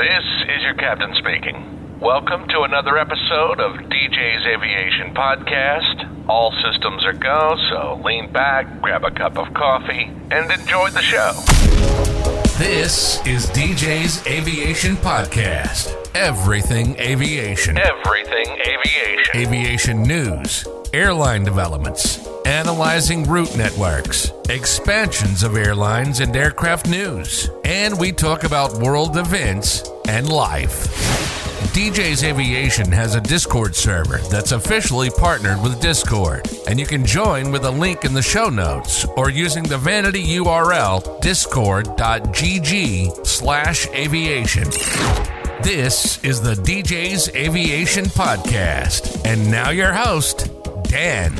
This is your captain speaking. Welcome to another episode of DJ's Aviation Podcast. All systems are go, so lean back, grab a cup of coffee, and enjoy the show. This is DJ's Aviation Podcast. Everything aviation. Everything aviation. Aviation news, airline developments, analyzing route networks, expansions of airlines and aircraft news, and we talk about world events and life. DJ's Aviation has a Discord server that's officially partnered with Discord, and you can join with a link in the show notes or using the vanity URL discord.gg slash aviation. This is the DJ's Aviation Podcast. And now your host, Dan.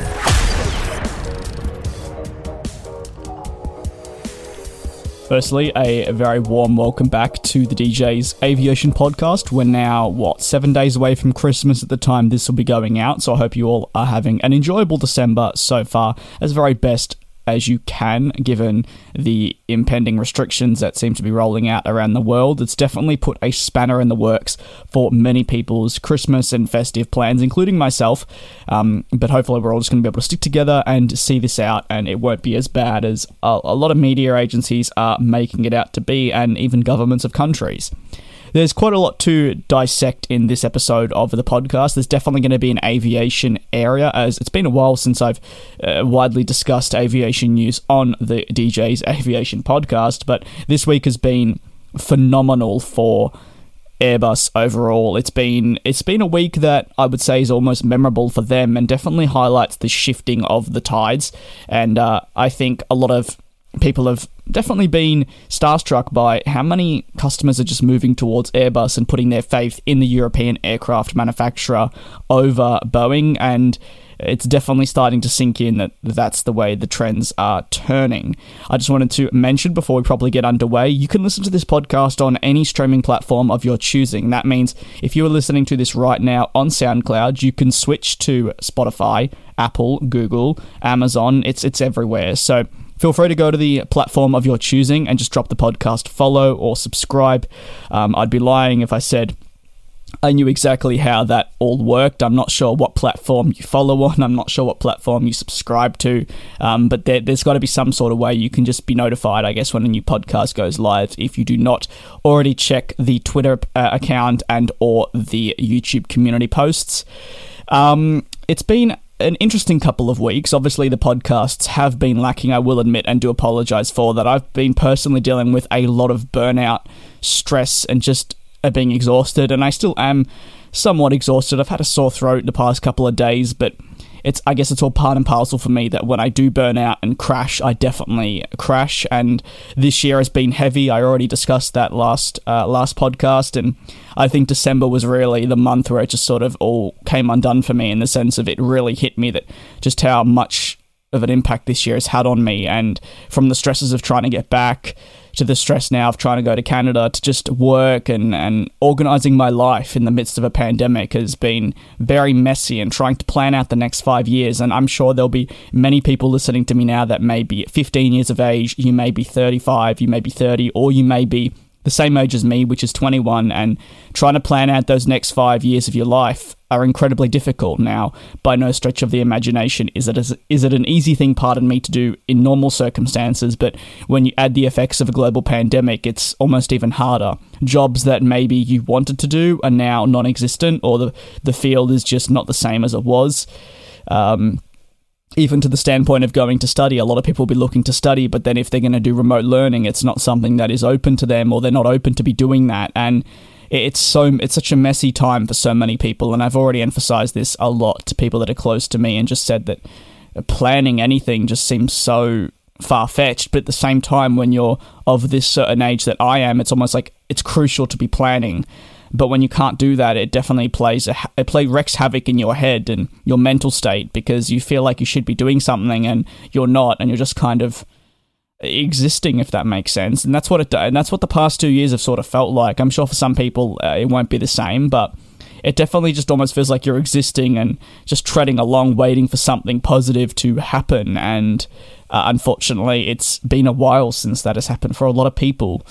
Firstly, a very warm welcome back to the DJ's Aviation Podcast. We're now, what, seven days away from Christmas at the time this will be going out, so I hope you all are having an enjoyable December so far, as very best as you can, given the impending restrictions that seem to be rolling out around the world. It's definitely put a spanner in the works for many people's Christmas and festive plans, including myself. Um, but hopefully, we're all just going to be able to stick together and see this out, and it won't be as bad as a, a lot of media agencies are making it out to be, and even governments of countries. There's quite a lot to dissect in this episode of the podcast. There's definitely going to be an aviation area, as it's been a while since I've uh, widely discussed aviation news on the DJ's Aviation podcast, but this week has been phenomenal for Airbus overall. It's been it's been a week that I would say is almost memorable for them, and definitely highlights the shifting of the tides. And uh, I think a lot of people have definitely been starstruck by how many customers are just moving towards Airbus and putting their faith in the European aircraft manufacturer over Boeing and it's definitely starting to sink in that that's the way the trends are turning. I just wanted to mention before we probably get underway, you can listen to this podcast on any streaming platform of your choosing. That means if you are listening to this right now on SoundCloud, you can switch to Spotify, Apple, Google, Amazon. It's it's everywhere. So Feel free to go to the platform of your choosing and just drop the podcast follow or subscribe. Um, I'd be lying if I said I knew exactly how that all worked. I'm not sure what platform you follow on. I'm not sure what platform you subscribe to. Um, but there, has got to be some sort of way you can just be notified, I guess, when a new podcast goes live. If you do not already check the Twitter uh, account and or the YouTube community posts. Um, it's been an interesting couple of weeks. Obviously, the podcasts have been lacking, I will admit, and do apologize for that. I've been personally dealing with a lot of burnout, stress, and just uh, being exhausted, and I still am somewhat exhausted. I've had a sore throat the past couple of days, but it's I guess it's all part and parcel for me that when I do burn out and crash, I definitely crash. And this year has been heavy. I already discussed that last uh, last podcast, and I think December was really the month where it just sort of all came undone for me in the sense of it really hit me that just how much of an impact this year has had on me, and from the stresses of trying to get back to the stress now of trying to go to Canada to just work and, and organizing my life in the midst of a pandemic has been very messy and trying to plan out the next five years. And I'm sure there'll be many people listening to me now that may be 15 years of age, you may be 35, you may be 30, or you may be the same age as me, which is 21, and trying to plan out those next five years of your life are incredibly difficult. Now, by no stretch of the imagination is it is, is it an easy thing, pardon me, to do in normal circumstances, but when you add the effects of a global pandemic, it's almost even harder. Jobs that maybe you wanted to do are now non-existent, or the the field is just not the same as it was. Um, even to the standpoint of going to study, a lot of people will be looking to study, but then if they're going to do remote learning, it's not something that is open to them, or they're not open to be doing that. And it's so it's such a messy time for so many people, and I've already emphasized this a lot to people that are close to me, and just said that planning anything just seems so far fetched. But at the same time, when you're of this certain age that I am, it's almost like it's crucial to be planning. But when you can't do that, it definitely plays a, it play wrecks havoc in your head and your mental state because you feel like you should be doing something and you're not, and you're just kind of existing if that makes sense. And that's what it does and that's what the past two years have sort of felt like. I'm sure for some people uh, it won't be the same but it definitely just almost feels like you're existing and just treading along waiting for something positive to happen. And uh, unfortunately it's been a while since that has happened for a lot of people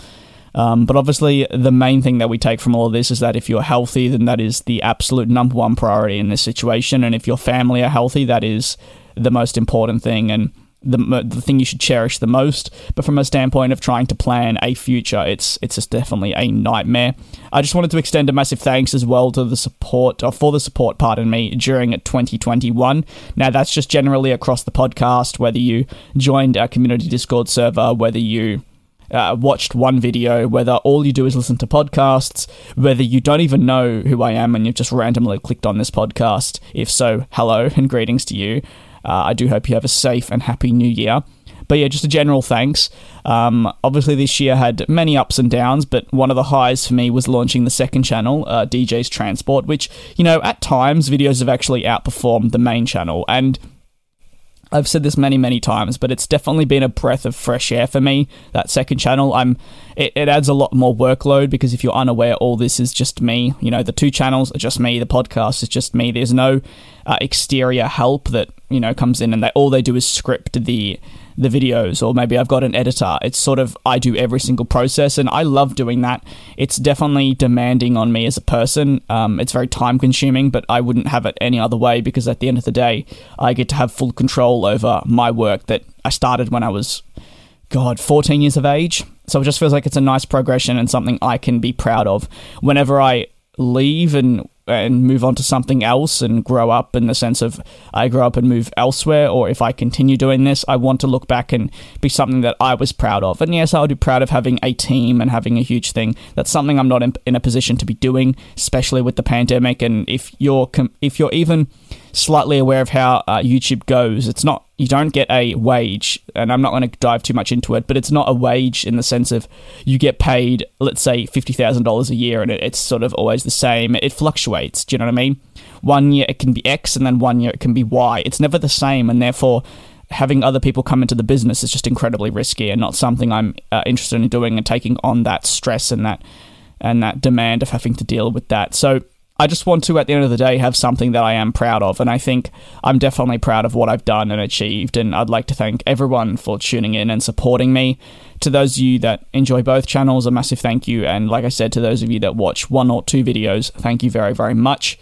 Um, but obviously, the main thing that we take from all of this is that if you're healthy, then that is the absolute number one priority in this situation. And if your family are healthy, that is the most important thing. And the, the thing you should cherish the most. But from a standpoint of trying to plan a future, it's it's just definitely a nightmare. I just wanted to extend a massive thanks as well to the support, or for the support, pardon me, during 2021. Now that's just generally across the podcast, whether you joined our community Discord server, whether you uh, watched one video, whether all you do is listen to podcasts, whether you don't even know who I am and you've just randomly clicked on this podcast. If so, hello and greetings to you. Uh, I do hope you have a safe and happy new year. But yeah, just a general thanks. Um, obviously, this year had many ups and downs, but one of the highs for me was launching the second channel, uh, DJ's Transport, which, you know, at times videos have actually outperformed the main channel. And I've said this many, many times, but it's definitely been a breath of fresh air for me. That second channel, I'm it, it, adds a lot more workload because if you're unaware, all this is just me. You know, the two channels are just me. The podcast is just me. There's no uh, exterior help that you know comes in, and they all they do is script the the videos or maybe I've got an editor. It's sort of I do every single process and I love doing that. It's definitely demanding on me as a person. Um, it's very time consuming, but I wouldn't have it any other way because at the end of the day, I get to have full control over my work that I started when I was, God, 14 years of age. So it just feels like it's a nice progression and something I can be proud of. Whenever I leave and and move on to something else and grow up in the sense of I grow up and move elsewhere, or if I continue doing this, I want to look back and be something that I was proud of. And yes, I would be proud of having a team and having a huge thing. That's something I'm not in, in a position to be doing, especially with the pandemic. And if you're if you're even slightly aware of how uh, YouTube goes. It's not you don't get a wage, and I'm not going to dive too much into it, but it's not a wage in the sense of you get paid, let's say fifty thousand dollars a year, and it, it's sort of always the same. It fluctuates. Do you know what I mean? One year it can be X, and then one year it can be Y. It's never the same, and therefore. Having other people come into the business is just incredibly risky and not something I'm uh, interested in doing and taking on that stress and that and that demand of having to deal with that. So I just want to, at the end of the day, have something that I am proud of. And I think I'm definitely proud of what I've done and achieved. And I'd like to thank everyone for tuning in and supporting me. To those of you that enjoy both channels, a massive thank you. And like I said, to those of you that watch one or two videos, thank you very, very much.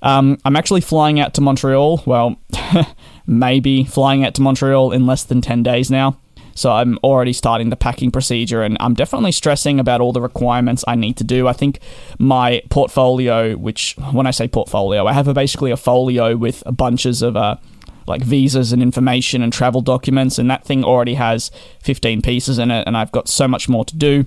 Um, I'm actually flying out to Montreal. Well, maybe flying out to Montreal in less than 10 days now. So I'm already starting the packing procedure and I'm definitely stressing about all the requirements I need to do. I think my portfolio, which when I say portfolio, I have a, basically a folio with bunches of uh, like visas and information and travel documents, and that thing already has 15 pieces in it, and I've got so much more to do.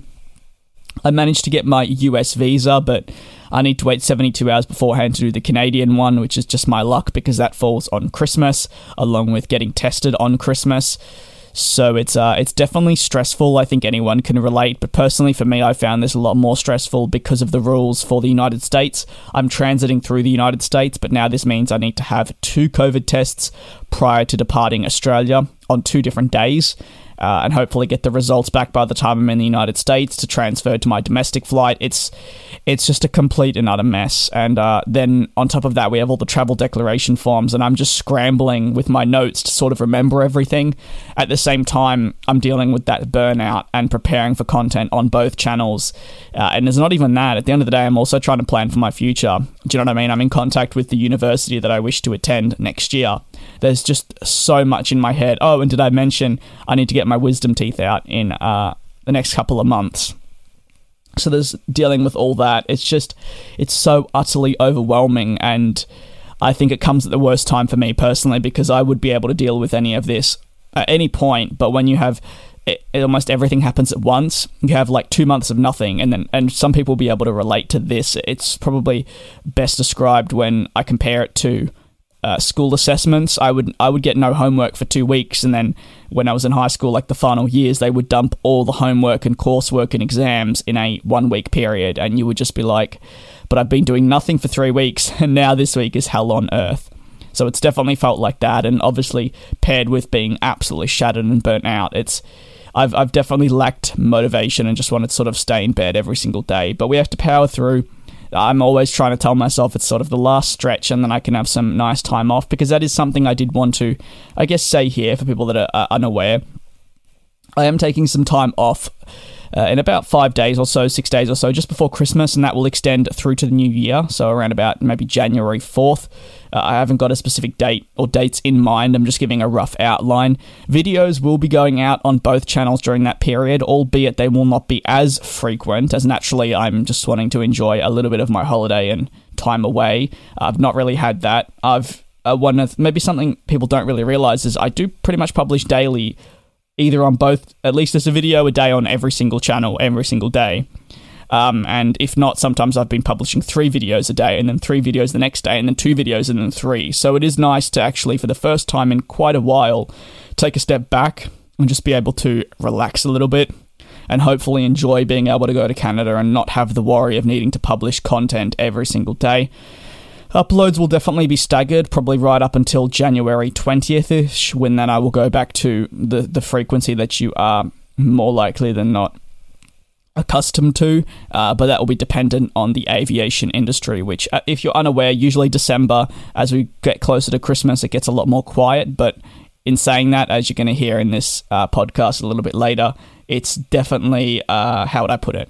I managed to get my US visa, but I need to wait 72 hours beforehand to do the Canadian one, which is just my luck because that falls on Christmas, along with getting tested on Christmas. So it's uh, it's definitely stressful. I think anyone can relate, but personally for me, I found this a lot more stressful because of the rules for the United States. I'm transiting through the United States, but now this means I need to have two COVID tests prior to departing Australia on two different days uh, and hopefully get the results back by the time I'm in the United States to transfer to my domestic flight. It's it's just a complete and utter mess. And uh, then on top of that, we have all the travel declaration forms, and I'm just scrambling with my notes to sort of remember everything. At the same time, I'm dealing with that burnout and preparing for content on both channels. Uh, and it's not even that. At the end of the day, I'm also trying to plan for my future. Do you know what I mean? I'm in contact with the university that I wish to attend next year. There's just so much in my head. Oh, and did I mention I need to get my wisdom teeth out in uh, the next couple of months? So there's dealing with all that. It's just, it's so utterly overwhelming. And I think it comes at the worst time for me personally because I would be able to deal with any of this at any point. But when you have it, it, almost everything happens at once. You have like two months of nothing, and then and some people will be able to relate to this. It's probably best described when I compare it to uh, school assessments. I would I would get no homework for two weeks, and then when I was in high school, like the final years, they would dump all the homework and coursework and exams in a one week period, and you would just be like, "But I've been doing nothing for three weeks, and now this week is hell on earth." So it's definitely felt like that, and obviously paired with being absolutely shattered and burnt out, it's I've I've definitely lacked motivation and just wanted to sort of stay in bed every single day. But we have to power through I'm always trying to tell myself it's sort of the last stretch and then I can have some nice time off because that is something I did want to, I guess, say here for people that are, unaware. I am taking some time off uh, in about five days or so, six days or so, just before Christmas, and that will extend through to the new year. So around about maybe January 4th. Uh, I haven't got a specific date or dates in mind. I'm just giving a rough outline. Videos will be going out on both channels during that period, albeit they will not be as frequent, as naturally I'm just wanting to enjoy a little bit of my holiday and time away. I've not really had that. I've uh, one of maybe something people don't really realize is I do pretty much publish daily, either on both. At least there's a video a day on every single channel every single day. Um, and if not, sometimes I've been publishing three videos a day, and then three videos the next day, and then two videos, and then three. So it is nice to actually, for the first time in quite a while, take a step back and just be able to relax a little bit and hopefully enjoy being able to go to Canada and not have the worry of needing to publish content every single day. Uploads will definitely be staggered, probably right up until January 20th ish, when then I will go back to the, the frequency that you are more likely than not accustomed to, uh, but that will be dependent on the aviation industry, which, uh, if you're unaware, usually December, as we get closer to Christmas, it gets a lot more quiet. But in saying that, as you're going to hear in this uh, podcast a little bit later, it's definitely, uh, how would I put it?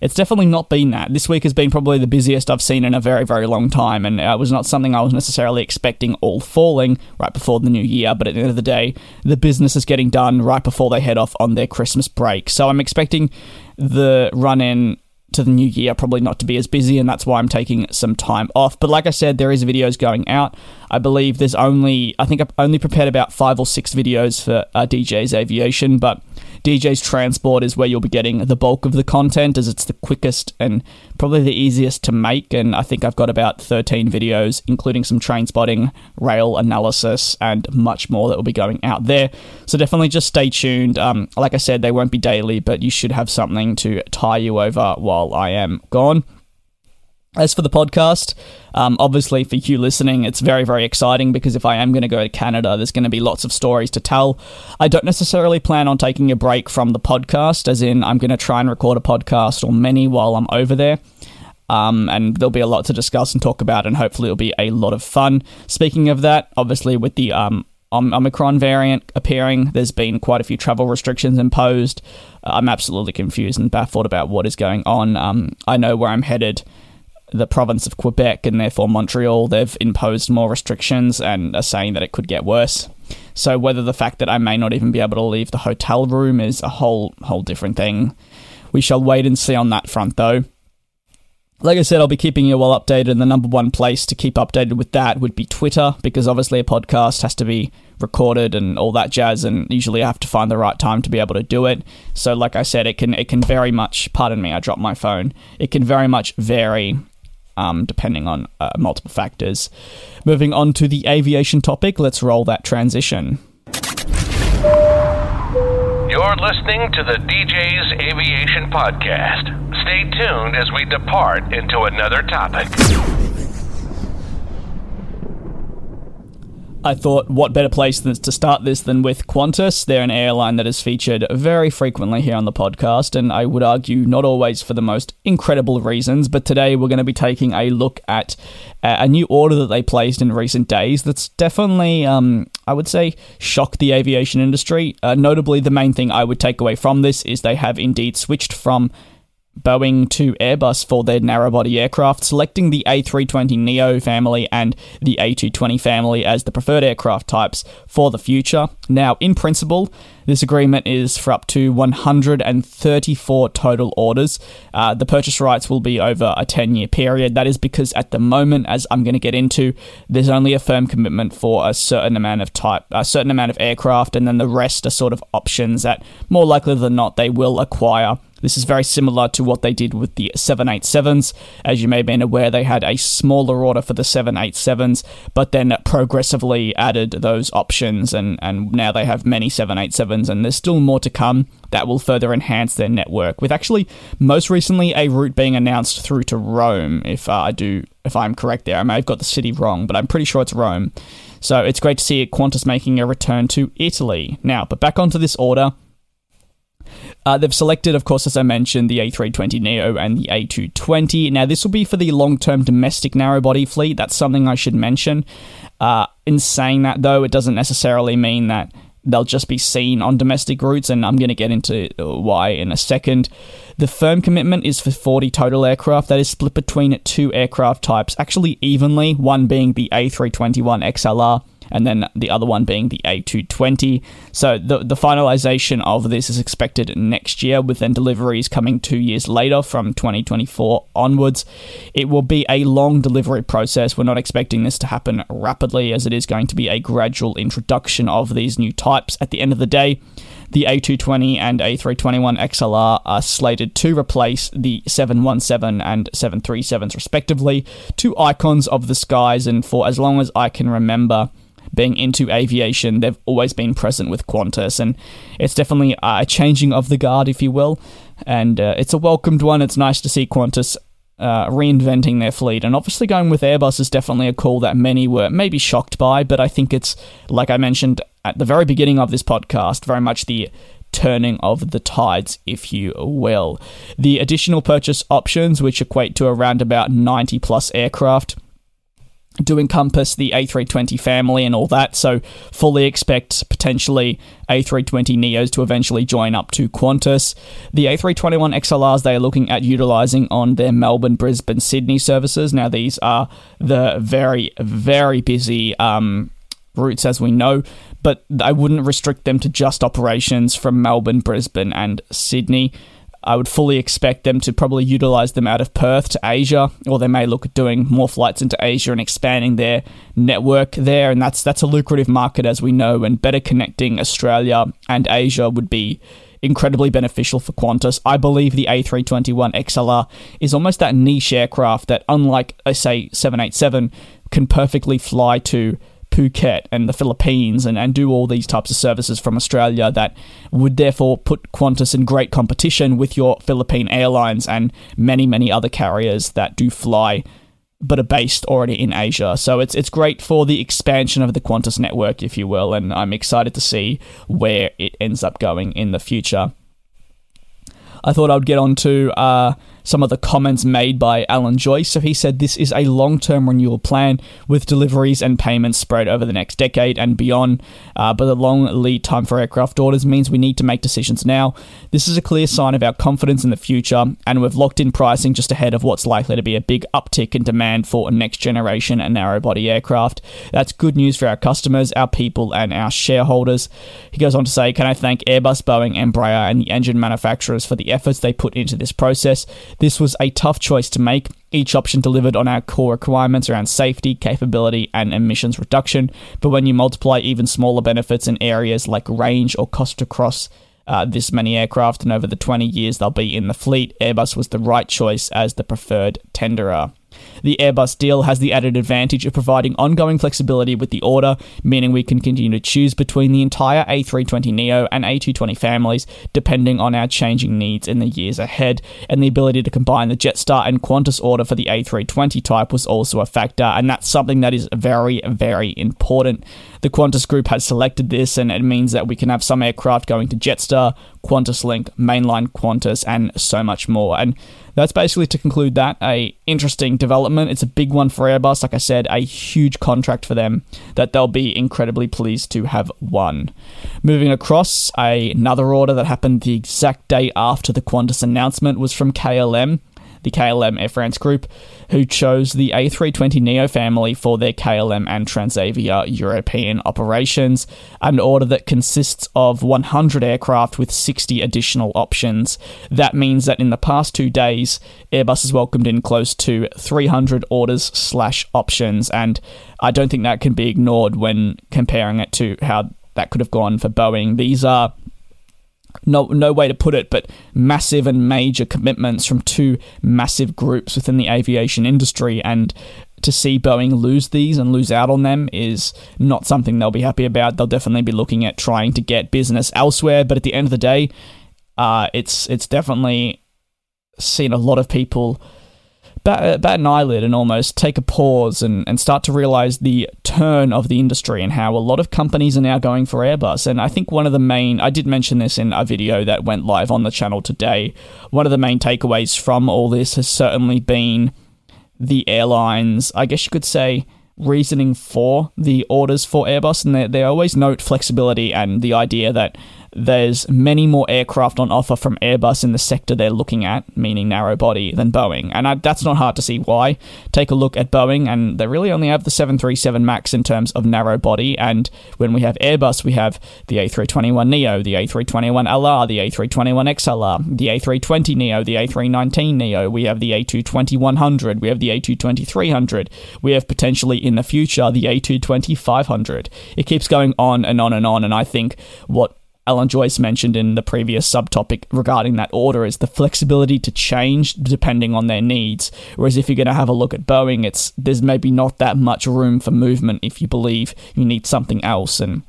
It's definitely not been that. This week has been probably the busiest I've seen in a very, very long time, and it was not something I was necessarily expecting all falling right before the new year. But at the end of the day, the business is getting done right before they head off on their Christmas break. So I'm expecting the run in to the new year probably not to be as busy and that's why I'm taking some time off. But like I said, there is videos going out. I believe there's only I think I've only prepared about five or six videos for uh, DJ's aviation, but DJ's Transport is where you'll be getting the bulk of the content as it's the quickest and probably the easiest to make. And I think I've got about 13 videos, including some train spotting, rail analysis, and much more that will be going out there. So definitely just stay tuned. Um, like I said, they won't be daily, but you should have something to tie you over while I am gone. As for the podcast, um, obviously for you listening, it's very, very exciting because if I am going to go to Canada, there's going to be lots of stories to tell. I don't necessarily plan on taking a break from the podcast, as in, I'm going to try and record a podcast or many while I'm over there. Um, and there'll be a lot to discuss and talk about, and hopefully, it'll be a lot of fun. Speaking of that, obviously, with the um, Omicron variant appearing, there's been quite a few travel restrictions imposed. I'm absolutely confused and baffled about what is going on. Um, I know where I'm headed the province of Quebec and therefore Montreal, they've imposed more restrictions and are saying that it could get worse. So whether the fact that I may not even be able to leave the hotel room is a whole whole different thing. We shall wait and see on that front though. Like I said, I'll be keeping you well updated, and the number one place to keep updated with that would be Twitter, because obviously a podcast has to be recorded and all that jazz, and usually I have to find the right time to be able to do it. So, like I said, it can it can very much. Pardon me, I dropped my phone. It can very much vary um, depending on uh, multiple factors. Moving on to the aviation topic, let's roll that transition. You're listening to the DJ's Aviation Podcast. Stay tuned as we depart into another topic. I thought, what better place than to start this than with Qantas? They're an airline that is featured very frequently here on the podcast, and I would argue not always for the most incredible reasons. But today we're going to be taking a look at a new order that they placed in recent days that's definitely, um, I would say, shocked the aviation industry. Uh, notably, the main thing I would take away from this is they have indeed switched from Boeing to Airbus for their narrow-body aircraft, selecting the A320neo family and the A220 family as the preferred aircraft types for the future. Now, in principle, this agreement is for up to 134 total orders. Uh, the purchase rights will be over a 10 year period. That is because at the moment, as I'm going to get into, there's only a firm commitment for a certain amount of type, a certain amount of aircraft, and then the rest are sort of options that more likely than not they will acquire this is very similar to what they did with the 787s. As you may have been aware, they had a smaller order for the 787s, but then progressively added those options, and, and now they have many 787s, and there's still more to come that will further enhance their network. With actually, most recently, a route being announced through to Rome, if uh, I do, if I'm correct there. I may have got the city wrong, but I'm pretty sure it's Rome. So it's great to see Qantas making a return to Italy. Now, but back onto this order. Uh, they've selected, of course, as I mentioned, the A320neo and the A220. Now, this will be for the long-term domestic narrow-body fleet. That's something I should mention. Uh, in saying that, though, it doesn't necessarily mean that they'll just be seen on domestic routes, and I'm going to get into why in a second. The firm commitment is for 40 total aircraft that is split between two aircraft types, actually evenly, one being the A321 XLR and then the other one being the A220. So the the finalization of this is expected next year, with then deliveries coming two years later from 2024 onwards. It will be a long delivery process. We're not expecting this to happen rapidly, as it is going to be a gradual introduction of these new types. At the end of the day, the A220 and A321 XLR are slated to replace the 717 and 737s, respectively, two icons of the skies, and for as long as I can remember, being into aviation, they've always been present with Qantas, and it's definitely a changing of the guard, if you will. And uh, it's a welcomed one. It's nice to see Qantas uh, reinventing their fleet. And obviously, going with Airbus is definitely a call that many were maybe shocked by, but I think it's, like I mentioned at the very beginning of this podcast, very much the turning of the tides, if you will. The additional purchase options, which equate to around about 90 plus aircraft do encompass the A320 family and all that, so fully expect potentially A320 Neos to eventually join up to Qantas. The A321 XLRs they are looking at utilizing on their Melbourne, Brisbane, Sydney services. Now, these are the very, very busy um, routes as we know, but I wouldn't restrict them to just operations from Melbourne, Brisbane, and Sydney. I would fully expect them to probably utilize them out of Perth to Asia, or they may look at doing more flights into Asia and expanding their network there. And that's that's a lucrative market, as we know, and better connecting Australia and Asia would be incredibly beneficial for Qantas. I believe the A321 XLR is almost that niche aircraft that, unlike, I say, 787, can perfectly fly to Phuket and the Philippines and, and do all these types of services from Australia that would therefore put Qantas in great competition with your Philippine Airlines and many, many other carriers that do fly but are based already in Asia. So it's it's great for the expansion of the Qantas network, if you will, and I'm excited to see where it ends up going in the future. I thought I'd get on to uh, some of the comments made by Alan Joyce. So he said this is a long term renewal plan with deliveries and payments spread over the next decade and beyond. Uh, but the long lead time for aircraft orders means we need to make decisions now. This is a clear sign of our confidence in the future, and we've locked in pricing just ahead of what's likely to be a big uptick in demand for next generation and narrow body aircraft. That's good news for our customers, our people, and our shareholders. He goes on to say, Can I thank Airbus, Boeing, Embraer, and the engine manufacturers for the efforts they put into this process? This was a tough choice to make. Each option delivered on our core requirements around safety, capability, and emissions reduction. But when you multiply even smaller benefits in areas like range or cost across uh, this many aircraft, and over the 20 years they'll be in the fleet, Airbus was the right choice as the preferred tenderer. The Airbus deal has the added advantage of providing ongoing flexibility with the order, meaning we can continue to choose between the entire A320neo and A220 families depending on our changing needs in the years ahead. And the ability to combine the Jetstar and Qantas order for the A320 type was also a factor, and that's something that is very, very important. The Qantas Group has selected this, and it means that we can have some aircraft going to Jetstar, Qantas Link, mainline Qantas, and so much more. And that's basically to conclude that a interesting development. It's a big one for Airbus. Like I said, a huge contract for them that they'll be incredibly pleased to have won. Moving across, another order that happened the exact day after the Qantas announcement was from KLM the KLM Air France Group, who chose the A320neo family for their KLM and Transavia European operations, an order that consists of 100 aircraft with 60 additional options. That means that in the past two days, Airbus has welcomed in close to 300 orders slash options, and I don't think that can be ignored when comparing it to how that could have gone for Boeing. These are no no way to put it, but massive and major commitments from two massive groups within the aviation industry, and to see Boeing lose these and lose out on them is not something they'll be happy about. They'll definitely be looking at trying to get business elsewhere, but at the end of the day, uh, it's it's definitely seen a lot of people bat, uh, bat an eyelid and almost take a pause and, and start to realize the turn of the industry and how a lot of companies are now going for Airbus. And I think one of the main, I did mention this in a video that went live on the channel today, one of the main takeaways from all this has certainly been the airlines, I guess you could say, reasoning for the orders for Airbus, and they, they always note flexibility and the idea that there's many more aircraft on offer from Airbus in the sector they're looking at, meaning narrow body, than Boeing. And I, that's not hard to see why. Take a look at Boeing, and they really only have the 737 MAX in terms of narrow body. And when we have Airbus, we have the A321neo, the A321LR, the A321XLR, the A320neo, the A319neo. We have the A220-100. We have the A220-300. We have potentially in the future the A220-500. It keeps going on and on and on. And I think what Alan Joyce mentioned in the previous subtopic regarding that order is the flexibility to change depending on their needs. Whereas if you're going to have a look at Boeing, it's there's maybe not that much room for movement if you believe you need something else and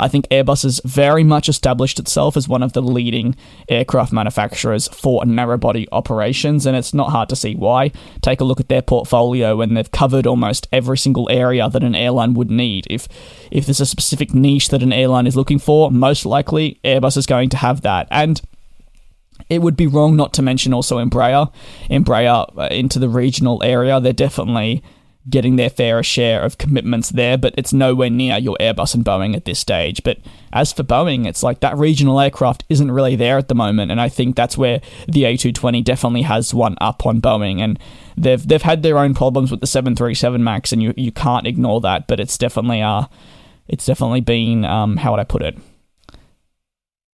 I think Airbus has very much established itself as one of the leading aircraft manufacturers for narrow-body operations, and it's not hard to see why. Take a look at their portfolio, and they've covered almost every single area that an airline would need. If if there's a specific niche that an airline is looking for, most likely Airbus is going to have that, and it would be wrong not to mention also Embraer. Embraer uh, into the regional area, they're definitely getting their fair share of commitments there, but it's nowhere near your Airbus and Boeing at this stage. But as for Boeing, it's like that regional aircraft isn't really there at the moment, and I think that's where the A220 definitely has one up on Boeing, and they've they've had their own problems with the 737 Max, and you you can't ignore that, but it's definitely uh it's definitely been um how would I put it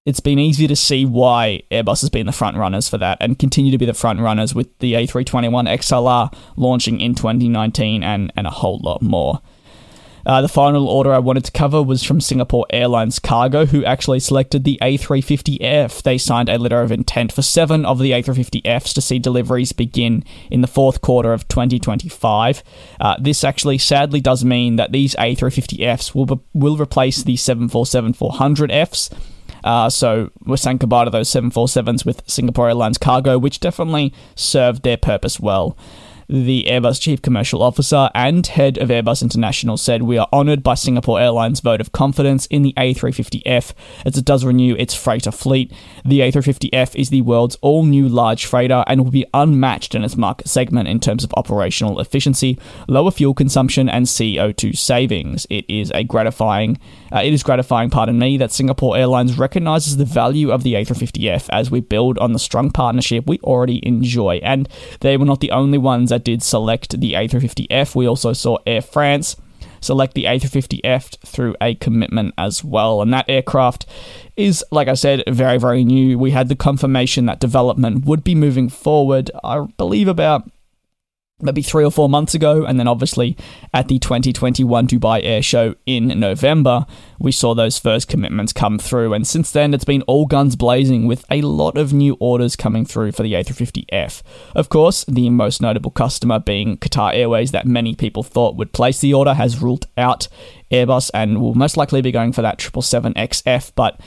it's been easy to see why Airbus has been the front runners for that and continue to be the front runners with the A321 XLR launching in 2019 and, and a whole lot more. Uh, the final order I wanted to cover was from Singapore Airlines Cargo, who actually selected the A350F. They signed a letter of intent for seven of the A350Fs to see deliveries begin in the fourth quarter of 2025. Uh, this actually sadly does mean that these A350Fs will, be- will replace the 747 400Fs uh, so we're saying goodbye to those 747s with Singapore Airlines Cargo, which definitely served their purpose well. The Airbus Chief Commercial Officer and head of Airbus International said, We are honoured by Singapore Airlines' vote of confidence in the A350F as it does renew its freighter fleet. The A350F is the world's all new large freighter and will be unmatched in its market segment in terms of operational efficiency, lower fuel consumption, and CO2 savings. It is a gratifying, uh, it is gratifying, pardon me, that Singapore Airlines recognises the value of the A350F as we build on the strong partnership we already enjoy. And they were not the only ones that did select the A350F. We also saw Air France select the A350F through a commitment as well. And that aircraft is, like I said, very, very new. We had the confirmation that development would be moving forward, I believe, about maybe three or four months ago. And then obviously at the 2021 Dubai Air Show in November, we saw those first commitments come through. And since then, it's been all guns blazing with a lot of new orders coming through for the A350F. Of course, the most notable customer being Qatar Airways, that many people thought would place the order, has ruled out Airbus and will most likely be going for that 777XF. But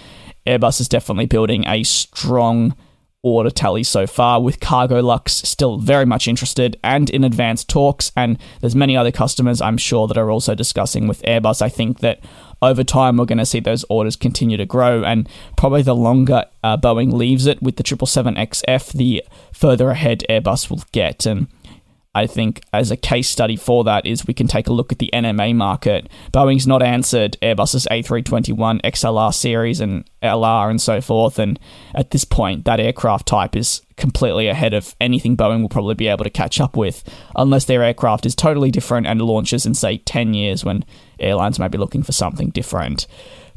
Airbus is definitely building a strong order tally so far, with Cargolux still very much interested and in advanced talks. And there's many other customers I'm sure that are also discussing with Airbus. I think that over time we're going to see those orders continue to grow, and probably the longer uh, Boeing leaves it with the 777XF, the further ahead Airbus will get. And I think as a case study for that is we can take a look at the NMA market. Boeing's not answered Airbus's A321 XLR series and LR and so forth, and at this point, that aircraft type is completely ahead of anything Boeing will probably be able to catch up with, unless their aircraft is totally different and launches in, say, 10 years when airlines might be looking for something different.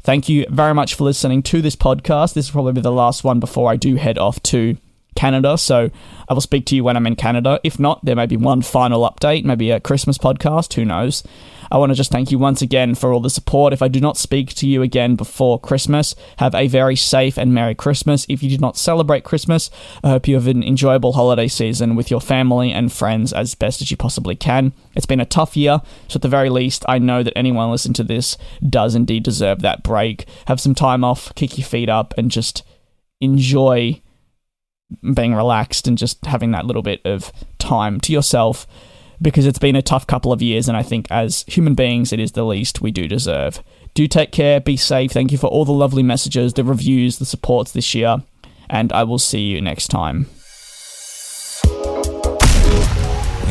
Thank you very much for listening to this podcast. This will probably be the last one before I do head off to Canada. So I will speak to you when I'm in Canada. If not, there may be one final update, maybe a Christmas podcast, who knows. I want to just thank you once again for all the support. If I do not speak to you again before Christmas, have a very safe and Merry Christmas. If you do not celebrate Christmas, I hope you have an enjoyable holiday season with your family and friends as best as you possibly can. It's been a tough year, so at the very least, I know that anyone listening to this does indeed deserve that break. Have some time off, kick your feet up, and just enjoy being relaxed and just having that little bit of time to yourself because it's been a tough couple of years and I think as human beings it is the least we do deserve. Do take care, be safe. Thank you for all the lovely messages, the reviews, the supports this year, and I will see you next time.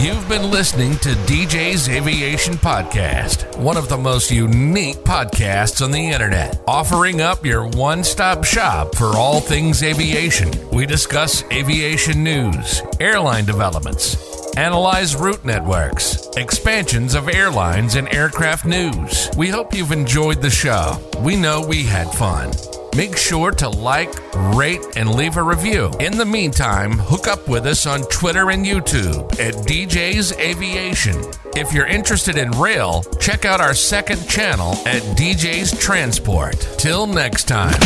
You've been listening to DJ's Aviation Podcast, one of the most unique podcasts on the internet, offering up your one stop shop for all things aviation. We discuss aviation news, airline developments, analyze route networks, expansions of airlines, and aircraft news. We hope you've enjoyed the show. We know we had fun. Make sure to like, rate, and leave a review. In the meantime, hook up with us on Twitter and YouTube at DJ's Aviation. If you're interested in rail, check out our second channel at DJ's Transport. Till next time.